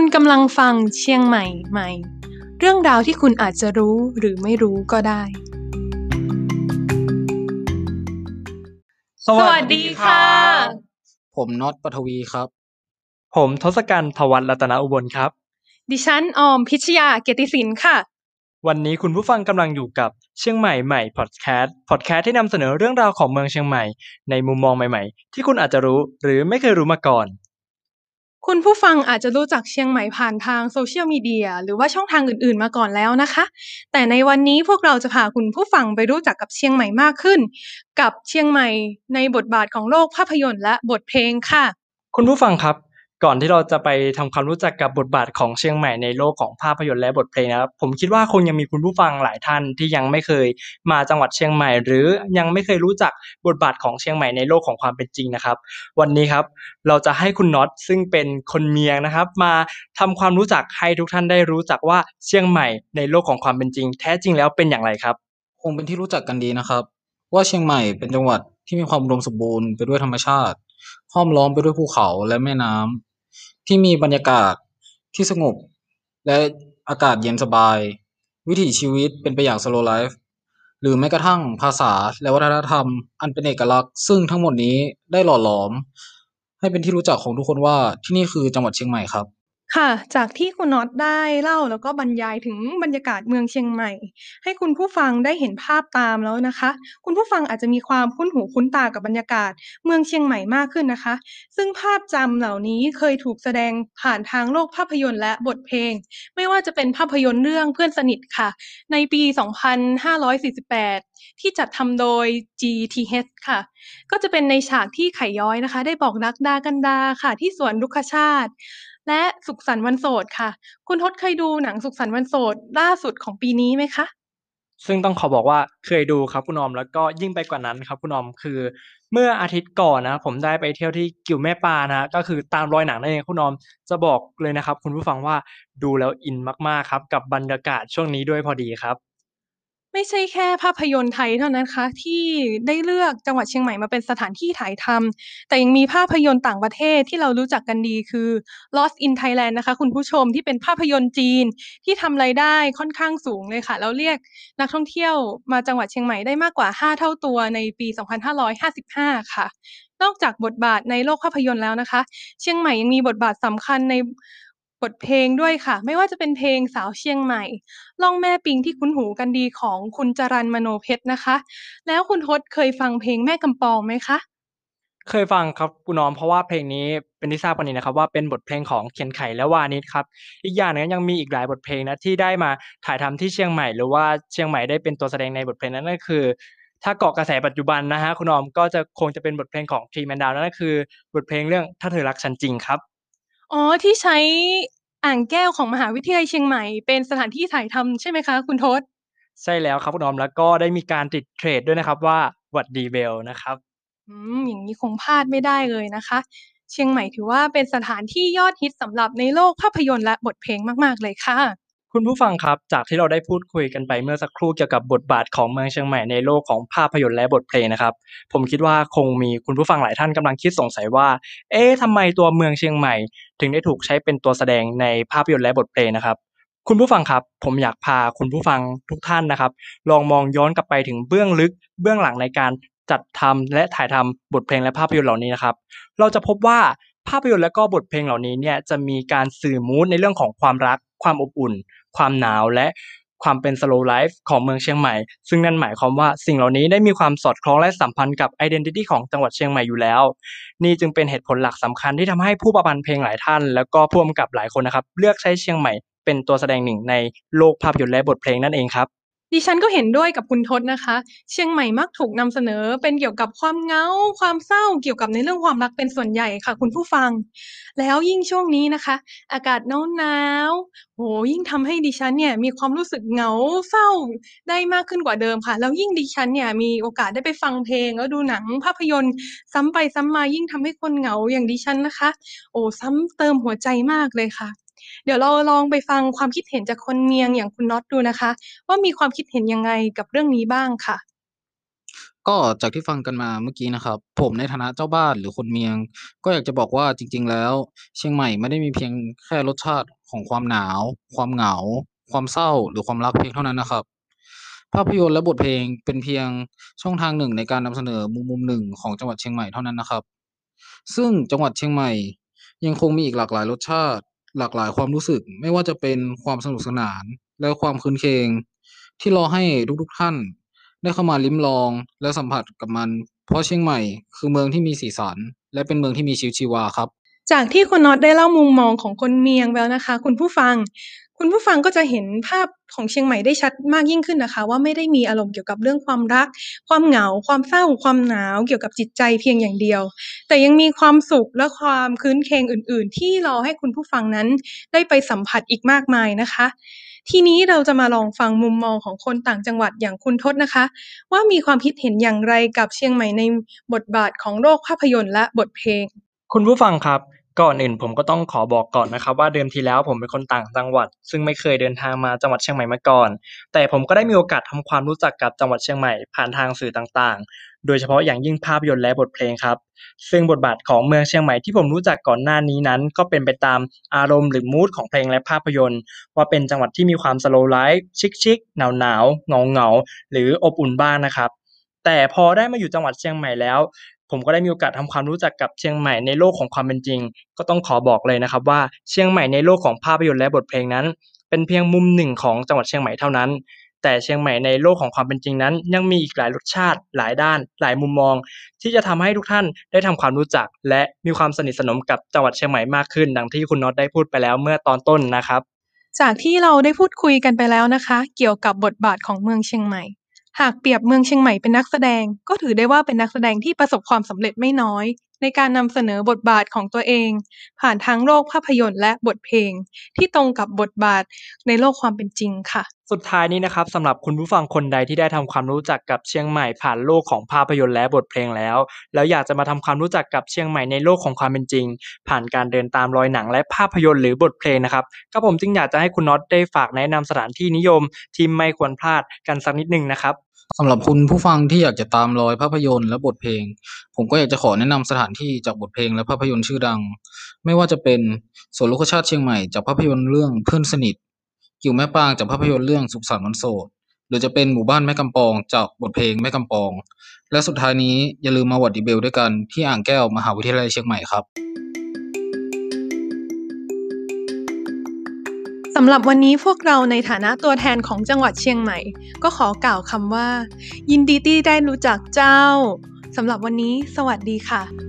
คุณกำลังฟังเชียงใหม่ใหม่ เรื่องราวที่คุณอาจจะรู้หรือไม่รู้ก็ได้ สวัสดีค่ะ ผมน็อตปฐวีครับ ผมทศกัณฐ์ทวัฒน์รัตนอุบลครับ ดิฉันออมพิชยาเกียรติศิลป์ค่ะ วันนี้คุณผู้ฟังกำลังอยู่กับเชียงใหม่ใหม่พอดแคสต์พอดแคสต์ที่นำเสนอเรื่องราวของเมืองเชียงใหม่ ในมุมมองใหม่ ๆ ที่คุณอาจจะรู้หรือไม่เคยรู้มาก่อน คุณผู้ฟังอาจจะรู้จักเชียงใหม่ผ่านทางโซเชียลมีเดียหรือว่าช่องทางอื่นๆมาก่อนแล้วนะคะ แต่ในวันนี้พวกเราจะพาคุณผู้ฟังไปรู้จักกับเชียงใหม่มากขึ้น กับเชียงใหม่ในบทบาทของโลกภาพยนตร์และบทเพลงค่ะ คุณผู้ฟังครับ ก่อนที่เราจะไปทำความรู้จักกับบทบาทของเชียงใหม่ในโลกของภาพยนตร์และบทเพลงนะครับผมคิดว่าคงยังมีคุณผู้ฟังหลายท่านที่ยังไม่เคยมาจังหวัดเชียงใหม่ หรือยังไม่เคยรู้จักบทบาทของเชียงใหม่ในโลกของความเป็นจริงนะครับ วันนี้ครับเราจะให้คุณน็อตซึ่งเป็นคนเมียงนะครับ มาทำความรู้จักให้ทุกท่านได้รู้จักว่าเชียงใหม่ในโลกของความเป็นจริง แท้จริงแล้วเป็นอย่างไรครับ คงเป็นที่รู้จักกันดีนะครับ ว่าเชียงใหม่เป็นจังหวัดที่มีความอุดมสมบูรณ์ไปด้วยธรรมชาติห้อมล้อมไปด้วยภูเขาและแม่น้ำ ที่มีบรรยากาศที่สงบและอากาศเย็นสบาย วิถีชีวิตเป็นไปอย่างสโลว์ไลฟ์หรือแม้กระทั่งภาษาและวัฒนธรรม อันเป็นเอกลักษณ์ ซึ่งทั้งหมดนี้ได้หล่อหลอม ให้เป็นที่รู้จักของทุกคนว่าที่นี่คือจังหวัดเชียงใหม่ครับ ค่ะ จากที่คุณน็อตได้เล่า แล้วก็บรรยายถึงบรรยากาศเมืองเชียงใหม่ ให้คุณผู้ฟังได้เห็นภาพตามแล้วนะคะ คุณผู้ฟังอาจจะมีความคุ้นหูคุ้นตากับบรรยากาศเมืองเชียงใหม่มากขึ้นนะคะ ซึ่งภาพจำเหล่านี้เคยถูกแสดงผ่านทางโลกภาพยนตร์และบทเพลง ไม่ว่าจะเป็นภาพยนตร์เรื่องเพื่อนสนิทค่ะ ในปี 2548 ที่จัดทำโดย GTH ค่ะ ก็จะเป็นในฉากที่ไข่ย้อยนะคะ ได้บอกรักดากันดาค่ะ ที่สวนรุกชาติ และสุขสันต์วันโสดค่ะ คุณทศเคยดูหนังสุขสันต์วันโสดล่าสุดของปีนี้ไหมคะ ซึ่งต้องขอบอกว่าเคยดูครับคุณออมแล้วก็ยิ่งไปกว่านั้นครับคุณออมคือ เมื่ออาทิตย์ก่อนนะผมได้ไปเที่ยวที่กิ่วแม่ปานะก็คือตามรอยหนังนั่นเองคุณอมจะบอกเลยนะครับ คุณผู้ฟังว่าดูแล้วอินมากๆครับกับบรรยากาศช่วงนี้ด้วยพอดีครับ ไม่ใช่แค่ภาพยนตร์ไทยเท่านั้นคะ ที่ได้เลือกจังหวัดเชียงใหม่มาเป็นสถานที่ถ่ายทำแต่ยังมีภาพยนตร์ต่างประเทศที่เรารู้จักกันดีคือ Lost in Thailand นะคะ คุณผู้ชมที่เป็นภาพยนตร์จีนที่ทำรายได้ค่อนข้างสูงเลยค่ะ แล้วเรียกนักท่องเที่ยวมาจังหวัดเชียงใหม่ได้มากกว่า 5 เท่าตัวในปี 2555 ค่ะ นอกจากบทบาทในโลกภาพยนตร์แล้วนะคะ เชียงใหม่ยังมีบทบาทสำคัญใน บทเพลงด้วยค่ะ ไม่ว่าจะเป็นเพลงสาวเชียงใหม่ ล่องแม่ปิงที่คุ้นหูกันดีของคุณจรัญมโนเพชรนะคะ แล้วคุณทศเคยฟังเพลงแม่กำปองไหมคะ เคยฟังครับคุณออมเพราะว่าเพลงนี้เป็นที่ทราบกันดีนะครับ ว่าเป็นบทเพลงของเขียนไขและวานิชครับอีกอย่างหนึงยังมีอีกหลายบทเพลงนะที่ได้มาถ่ายทำที่เชียงใหม่ หรือว่าเชียงใหม่ได้เป็นตัวแสดงในบทเพลงนั้นก็คือ ถ้าเกาะกระแสปัจจุบันนะฮะคุณออมก็จะคงจะเป็นบทเพลงของทรีแมนดาวนั่นก็คือบทเพลงเรื่องถ้าเธอรักฉันจริงครับ อ๋อ ที่ใช้อ่างแก้วของมหาวิทยาลัยเชียงใหม่เป็นสถานที่ถ่ายทำใช่ไหมคะคุณทศ ใช่แล้วครับคุณออม แล้วก็ได้มีการติดเทรดด้วยนะครับว่า หวัดดีเบลนะครับ อืม อย่างนี้คงพลาดไม่ได้เลยนะคะ เชียงใหม่ถือว่าเป็นสถานที่ยอดฮิตสำหรับในโลกภาพยนตร์และบทเพลงมาก ๆ เลยค่ะ คุณผู้ฟังครับ จากที่เราได้พูดคุยกันไปเมื่อสักครู่เกี่ยวกับบทบาทของเมืองเชียงใหม่ในโลกของภาพยนตร์และบทเพลงนะครับ ผมคิดว่าคงมีคุณผู้ฟังหลายท่านกำลังคิดสงสัยว่า เอ๊ะทำไมตัวเมืองเชียงใหม่ ถึงได้ถูกใช้เป็นตัวแสดงในภาพยนตร์และบทเพลงนะครับ คุณผู้ฟังครับ ผมอยากพาคุณผู้ฟังทุกท่านนะครับ ลองมองย้อนกลับไปถึงเบื้องลึก เบื้องหลังในการจัดทำและถ่ายทำบทเพลงและภาพยนตร์เหล่านี้นะครับ เราจะพบว่า ภาพยนตร์และก็บทเพลงเหล่านี้เนี่ยจะมีการสื่อมูดในเรื่องของความรัก ความอบอุ่น ความหนาวและความเป็น slow life ของเมืองเชียงใหม่ ซึ่งนั่นหมายความว่าสิ่งเหล่านี้ได้มีความสอดคล้องและสัมพันธ์กับ identity ของจังหวัดเชียงใหม่อยู่แล้ว นี่จึงเป็นเหตุผลหลักสำคัญที่ทำให้ผู้ประพันธ์เพลงหลายท่าน แล้วก็ผู้กำกับหลายคนนะครับ เลือกใช้เชียงใหม่เป็นตัวแสดงหนึ่งในโลกภาพยนตร์และบทเพลงนั่นเองครับ ดิฉันก็เห็นด้วยกับคุณทศนะคะ เชียงใหม่มักถูกนำเสนอเป็นเกี่ยวกับความเหงา ความเศร้าเกี่ยวกับในเรื่องความรักเป็นส่วนใหญ่ค่ะ คุณผู้ฟัง แล้วยิ่งช่วงนี้นะคะ อากาศหนาวๆโหยิ่งทำให้ดิฉันเนี่ยมีความรู้สึกเหงาเศร้าได้มากขึ้นกว่าเดิมค่ะ แล้วยิ่งดิฉันเนี่ยมีโอกาสได้ไปฟังเพลง แล้วดูหนังภาพยนตร์ ซ้ำไปซ้ำมายิ่งทำให้คนเหงาอย่างดิฉันนะคะ โอ้ซ้ำเติมหัวใจมากเลยค่ะ เดี๋ยวเราลองไปฟังความคิดเห็นจากคนเมียงอย่างคุณน็อตดูนะคะ ว่ามีความคิดเห็นยังไงกับเรื่องนี้บ้างค่ะ ก็จากที่ฟังกันมาเมื่อกี้นะครับ ผมในฐานะเจ้าบ้านหรือคนเมียง ก็อยากจะบอกว่าจริง ๆ แล้ว เชียงใหม่ไม่ได้มีเพียงแค่รสชาติของความหนาว ความเหงา ความเศร้า หรือความรักเพียงเท่านั้นนะครับภาพยนตร์และบทเพลงเป็นเพียงช่องทางหนึ่งในการนำเสนอมุมมุมหนึ่งของจังหวัดเชียงใหม่เท่านั้นนะครับ ซึ่งจังหวัดเชียงใหม่ยังคงมีอีกหลากหลายรสชาติ หลากหลายความรู้สึก ไม่ว่าจะเป็นความสนุกสนาน และความคืนเคง ที่รอให้ทุกๆท่าน ได้เข้ามาลิ้มลองและสัมผัสกับมัน เพราะเชียงใหม่คือเมืองที่มีสีสัน และเป็นเมืองที่มีชีวิตชีวาครับ จากที่คุณน็อตได้เล่ามุมมองของคนเมียงแล้วนะคะ คุณผู้ฟัง คุณผู้ฟังก็จะเห็นภาพของเชียงใหม่ได้ชัดมากยิ่งขึ้นนะคะ ว่าไม่ได้มีอารมณ์เกี่ยวกับเรื่องความรัก ความเหงา ความเศร้า ความหนาวเกี่ยวกับจิตใจเพียงอย่างเดียว แต่ยังมีความสุขและความคืนเคงอื่น ๆ ที่รอให้คุณผู้ฟังนั้นได้ไปสัมผัสอีกมากมายนะคะ ทีนี้เราจะมาลองฟังมุมมองของคนต่างจังหวัดอย่างคุณทศนะคะ ว่ามีความคิดเห็นอย่างไรกับเชียงใหม่ในบทบาทของโลกภาพยนตร์และบทเพลง คุณผู้ฟังครับ ก่อนอื่นผมก็ต้องขอบอกก่อนนะครับว่าเดิมทีแล้วผมเป็นคนต่างจังหวัด ซึ่งไม่เคยเดินทางมาจังหวัดเชียงใหม่มาก่อน แต่ผมก็ได้มีโอกาสทำความรู้จักกับจังหวัดเชียงใหม่ผ่านทางสื่อต่างๆ โดยเฉพาะอย่างยิ่งภาพยนตร์และบทเพลงครับ ซึ่งบทบาทของเมืองเชียงใหม่ที่ผมรู้จักก่อนหน้านี้นั้น ก็เป็นไปตามอารมณ์หรือมูดของเพลงและภาพยนตร์ ว่าเป็นจังหวัดที่มีความสโลว์ไลฟ์ชิคๆหนาวๆเงาๆหรืออบอุ่นบ้างนะครับแต่พอได้มาอยู่จังหวัดเชียงใหม่แล้ว ผมก็ได้มีโอกาสทำความรู้จักกับเชียงใหม่ในโลกของความเป็นจริง ก็ต้องขอบอกเลยนะครับว่าเชียงใหม่ในโลกของภาพยนตร์และบทเพลงนั้น เป็นเพียงมุมหนึ่งของจังหวัดเชียงใหม่เท่านั้น แต่เชียงใหม่ในโลกของความเป็นจริงนั้น ยังมีอีกหลายรสชาติ หลายด้าน หลายมุมมอง ที่จะทำให้ทุกท่านได้ทำความรู้จัก และมีความสนิทสนมกับจังหวัดเชียงใหม่มากขึ้น ดังที่คุณน็อตได้พูดไปแล้วเมื่อตอนต้นนะครับ จากที่เราได้พูดคุยกันไปแล้วนะคะ เกี่ยวกับบทบาทของเมืองเชียงใหม่ หากเปรียบเมืองเชียงใหม่เป็นนักแสดง ก็ถือได้ว่าเป็นนักแสดงที่ประสบความสำเร็จไม่น้อย ในการนำเสนอบทบาทของตัวเอง ผ่านทางโลกภาพยนตร์และบทเพลง ที่ตรงกับบทบาทในโลกความเป็นจริงค่ะ สุดท้ายนี้นะครับสำหรับคุณผู้ฟังคนใดที่ได้ทำความรู้จักกับเชียงใหม่ผ่านโลกของภาพยนตร์และบทเพลงแล้ว แล้วอยากจะมาทำความรู้จักกับเชียงใหม่ในโลกของความเป็นจริง ผ่านการเดินตามรอยหนังและภาพยนตร์หรือบทเพลงนะครับก็ผมจึงอยากจะให้คุณน็อตได้ฝากแนะนำสถานที่นิยมที่ไม่ควรพลาดกันสักนิดนึงนะครับ สำหรับคุณผู้ฟังที่อยากจะตามรอยภาพยนตร์และบทเพลง ผมก็อยากจะขอแนะนำสถานที่จากบทเพลงและภาพยนตร์ชื่อดัง ไม่ว่าจะเป็นสวนลูกชาติเชียงใหม่จากภาพยนตร์เรื่องเพื่อนสนิท กิ่วแม่ปางจากภาพยนตร์เรื่องสุขสันต์วันโสดหรือจะเป็นหมู่บ้านแม่กำปองจากบทเพลงแม่กำปอง และสุดท้ายนี้อย่าลืมมาวัดดีเบลด้วยกันที่อ่างแก้วมหาวิทยาลัยเชียงใหม่ครับ สำหรับวันนี้พวกเราในฐานะตัวแทนของจังหวัดเชียงใหม่ ก็ขอกล่าวคำว่า ยินดีที่ได้รู้จักเจ้าสำหรับวันนี้ สวัสดีค่ะ